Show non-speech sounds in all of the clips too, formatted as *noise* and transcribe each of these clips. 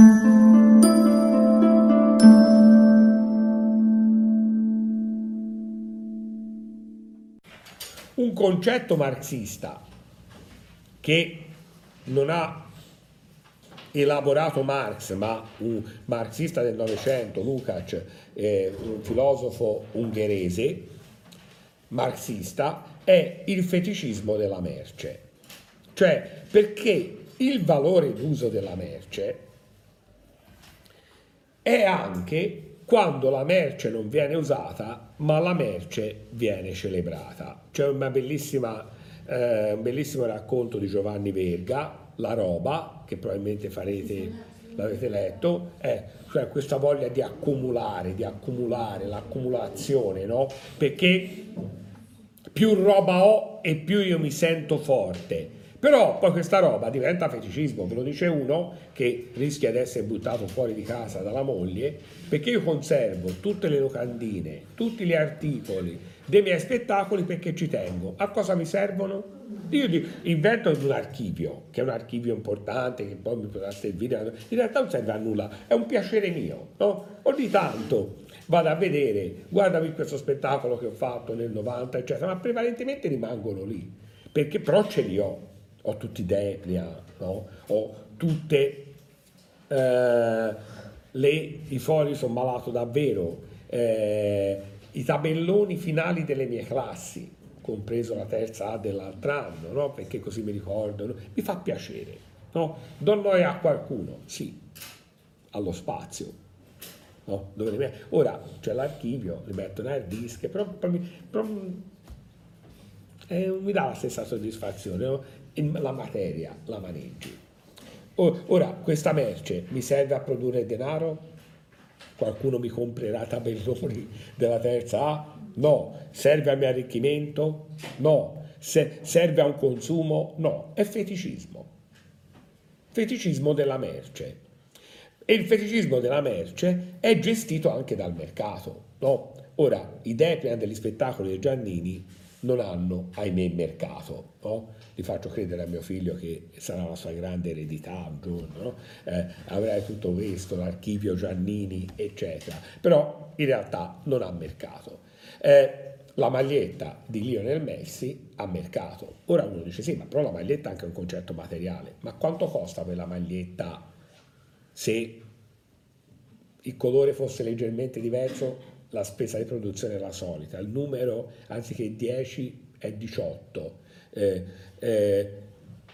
Un concetto marxista che non ha elaborato Marx, ma un marxista del Novecento, Lukács, eh, un filosofo ungherese, marxista, è il feticismo della merce. Cioè, perché il valore d'uso della merce è anche quando la merce non viene usata, ma la merce viene celebrata. C'è eh, un bellissimo racconto di Giovanni Verga, La roba, che probabilmente farete, l'avete letto, è cioè questa voglia di accumulare, di accumulare, l'accumulazione, no? Perché più roba ho e più io mi sento forte. Però poi questa roba diventa feticismo, ve lo dice uno che rischia di essere buttato fuori di casa dalla moglie, perché io conservo tutte le locandine, tutti gli articoli dei miei spettacoli perché ci tengo. A cosa mi servono? Io invento un archivio, che è un archivio importante, che poi mi potrà servire, in realtà non serve a nulla, è un piacere mio, no? Ogni tanto vado a vedere, guardami questo spettacolo che ho fatto nel 90, eccetera, ma prevalentemente rimangono lì, perché però ce li ho ho tutti i Deplia, no? ho tutte eh, le, i fogli, sono malato davvero, eh, i tabelloni finali delle mie classi, compreso la terza A dell'altro anno, no? perché così mi ricordano, mi fa piacere. No? Do noi a qualcuno? Sì, allo spazio. No? Ora c'è l'archivio, li metto hard disk, però, però, però eh, mi dà la stessa soddisfazione. No? La materia la maneggi. Ora, questa merce mi serve a produrre denaro? Qualcuno mi comprerà tabelloni della terza A? No. Serve al mio arricchimento? No. Se serve a un consumo? No. È feticismo. Feticismo della merce. E il feticismo della merce è gestito anche dal mercato. No? Ora, i Depian degli spettacoli di Giannini non hanno, ahimè, mercato. No? Li faccio credere a mio figlio che sarà la sua grande eredità un giorno, no? eh, avrai tutto questo, l'archivio Giannini, eccetera. Però in realtà non ha mercato. Eh, la maglietta di Lionel Messi ha mercato. Ora uno dice sì, ma però la maglietta è anche un concetto materiale. Ma quanto costa quella maglietta se il colore fosse leggermente diverso? La spesa di produzione è la solita, il numero anziché 10 è 18. Eh, eh,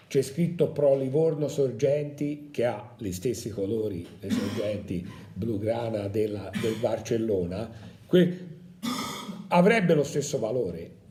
c'è scritto Pro Livorno Sorgenti che ha gli stessi colori, le sorgenti blugrana della, del Barcellona, que- avrebbe lo stesso valore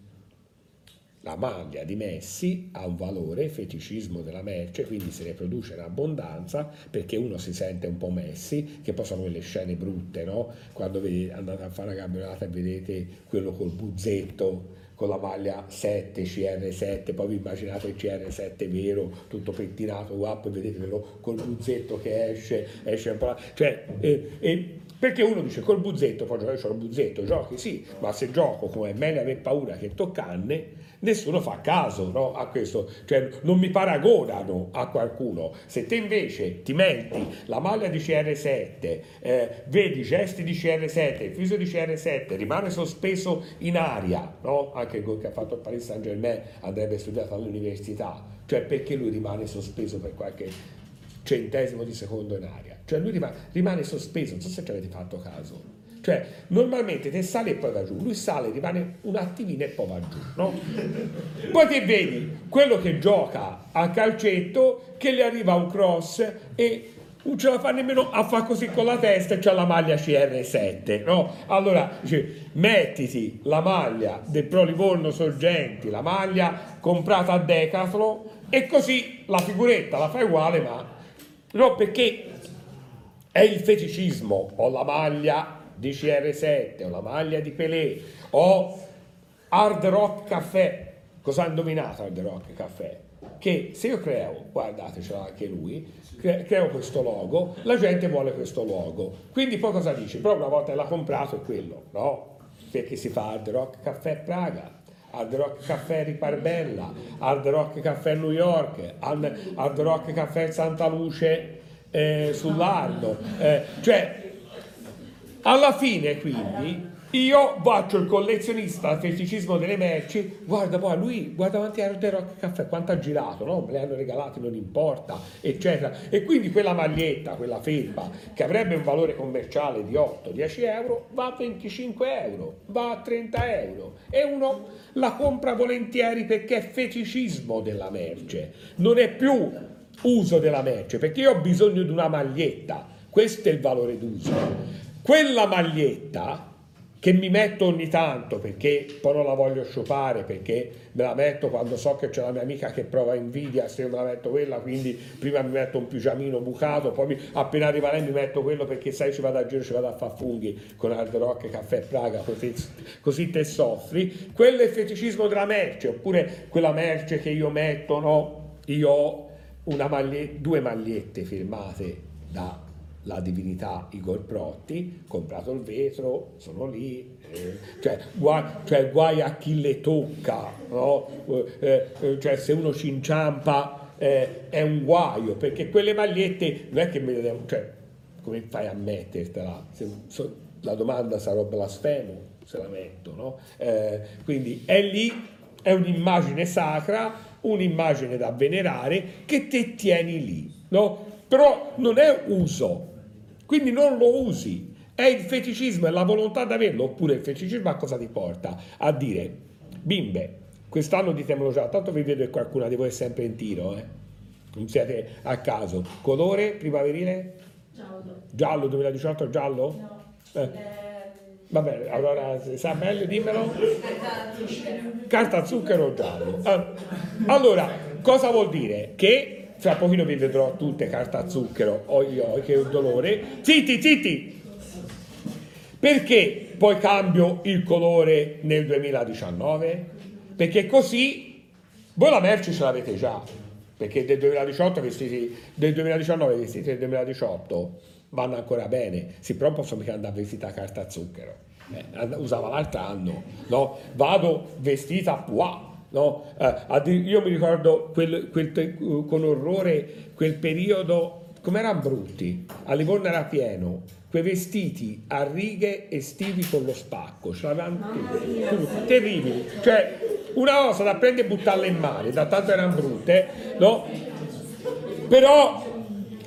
la maglia di Messi ha un valore, feticismo della merce, quindi se ne produce in abbondanza perché uno si sente un po' Messi, che poi sono quelle scene brutte, no? Quando andate a fare una camminata e vedete quello col buzzetto con la maglia 7, CR7, poi vi immaginate il CR7 vero, tutto pettinato, guapo, vedete quello col buzzetto che esce, esce un po', cioè, e, e perché uno dice col buzzetto, poi io ho il buzzetto, giochi sì, ma se gioco come è meglio avere paura che toccanne, nessuno fa caso no, a questo, cioè non mi paragonano a qualcuno. Se te invece ti metti la maglia di CR7, eh, vedi gesti di CR7, il fiso di CR7, rimane sospeso in aria, no? Anche quello che ha fatto il Paris Saint Germain andrebbe studiato all'università, cioè perché lui rimane sospeso per qualche centesimo di secondo in aria, cioè lui rimane, rimane sospeso, non so se ci avete fatto caso. Cioè, normalmente te sali e poi va giù, lui sale, rimane un attimino e poi va giù, no? Poi che vedi? Quello che gioca a calcetto, che gli arriva un cross e non ce la fa nemmeno a fare così con la testa e c'ha la maglia CR7, no? Allora, dice, mettiti la maglia del Pro Livorno Sorgenti, la maglia comprata a Decathlon e così la figuretta la fai uguale, ma... No, perché è il feticismo, ho la maglia di CR7 o la maglia di Pelé o Hard Rock Caffè. Cosa ha indovinato Hard Rock Caffè? Che se io creo, guardate c'è anche lui, creo questo logo, la gente vuole questo logo. Quindi poi cosa dice? Però una volta l'ha comprato è quello, no? Perché si fa Hard Rock Caffè Praga, Hard Rock Caffè Riparbella, Hard Rock Caffè New York, Hard Rock Caffè Santa Luce eh, sull'arno. Eh, cioè, alla fine quindi io faccio il collezionista al feticismo delle merci, guarda poi lui, guarda quanti a The Rock Caffè, quanto ha girato, no? me le hanno regalati, non importa, eccetera. E quindi quella maglietta, quella felpa, che avrebbe un valore commerciale di 8-10 euro, va a 25 euro, va a 30 euro. E uno la compra volentieri perché è feticismo della merce, non è più uso della merce, perché io ho bisogno di una maglietta, questo è il valore d'uso. Quella maglietta che mi metto ogni tanto perché poi non la voglio sciopare perché me la metto quando so che c'è la mia amica che prova invidia se io me la metto quella quindi prima mi metto un pigiamino bucato poi mi, appena arriva lei mi metto quello perché sai ci vado a giro ci vado a fare funghi con Hard Rock Caffè Praga così, così te soffri. Quello è il feticismo della merce oppure quella merce che io metto no? Io ho maglie, due magliette firmate da la divinità Igor Protti, comprato il vetro, sono lì, eh, cioè, guai, cioè, guai, a chi le tocca, no? eh, eh, cioè se uno ci inciampa eh, è un guaio, perché quelle magliette non è che me le devo, cioè come fai a mettertela? Se, so, la domanda sarà blasfemo se la metto, no? Eh, quindi è lì, è un'immagine sacra, un'immagine da venerare che te tieni lì, no? Però non è uso, quindi non lo usi. È il feticismo, è la volontà di averlo, oppure il feticismo a cosa ti porta? A dire, bimbe, quest'anno ditemelo già, tanto vi vedo che qualcuna di voi è sempre in tiro, eh? non siete a caso. Colore primaverile? Giallo. Giallo 2018, giallo? No. Eh. Vabbè, allora sa meglio, dimmelo. Carta zucchero giallo. Ah, allora, cosa vuol dire? Che fra pochino vi vedrò tutte carta a zucchero, oi oi che dolore, zitti zitti, perché poi cambio il colore nel 2019? Perché così voi la merce ce l'avete già, perché del 2018 vestiti, del 2019 vestiti del 2018 vanno ancora bene, sì però posso mica andare a vestita carta a zucchero, eh, usava l'altro anno, no? vado vestita a pois, No? Eh, io mi ricordo quel, quel, con orrore quel periodo, come erano brutti, a Livorno era pieno, quei vestiti a righe estivi con lo spacco, ce l'avevano tutti, terribili, cioè una cosa da prendere e buttarla in mare, da tanto erano brutte, no? però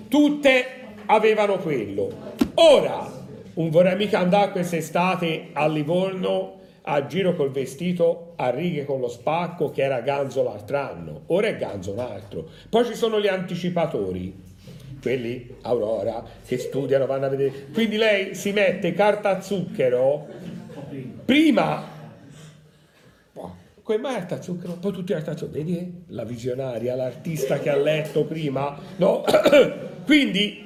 tutte avevano quello. Ora, non vorrei mica andare quest'estate a Livorno a giro col vestito a righe con lo spacco che era ganzo l'altro anno, ora è ganzo un altro. Poi ci sono gli anticipatori, quelli Aurora che studiano, vanno a vedere. Quindi lei si mette carta a zucchero prima. Come mai carta a zucchero? Poi tutti carta a zucchero. Vedi la visionaria, l'artista che ha letto prima, no? *coughs* Quindi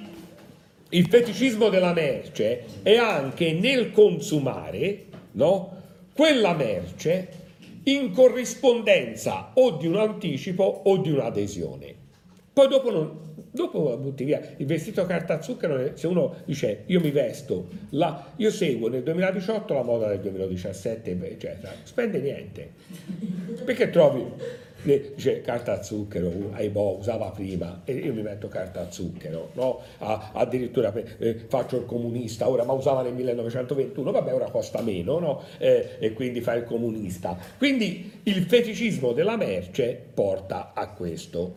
il feticismo della merce è anche nel consumare, no? Quella merce in corrispondenza o di un anticipo o di un'adesione. Poi dopo, non, dopo butti via il vestito carta zucchero, se uno dice io mi vesto, la, io seguo nel 2018 la moda del 2017, eccetera, spende niente. Perché trovi dice carta a zucchero, boh, usava prima e io mi metto carta a zucchero, no? addirittura eh, faccio il comunista, ora ma usava nel 1921, vabbè ora costa meno no? eh, e quindi fa il comunista. Quindi il feticismo della merce porta a questo.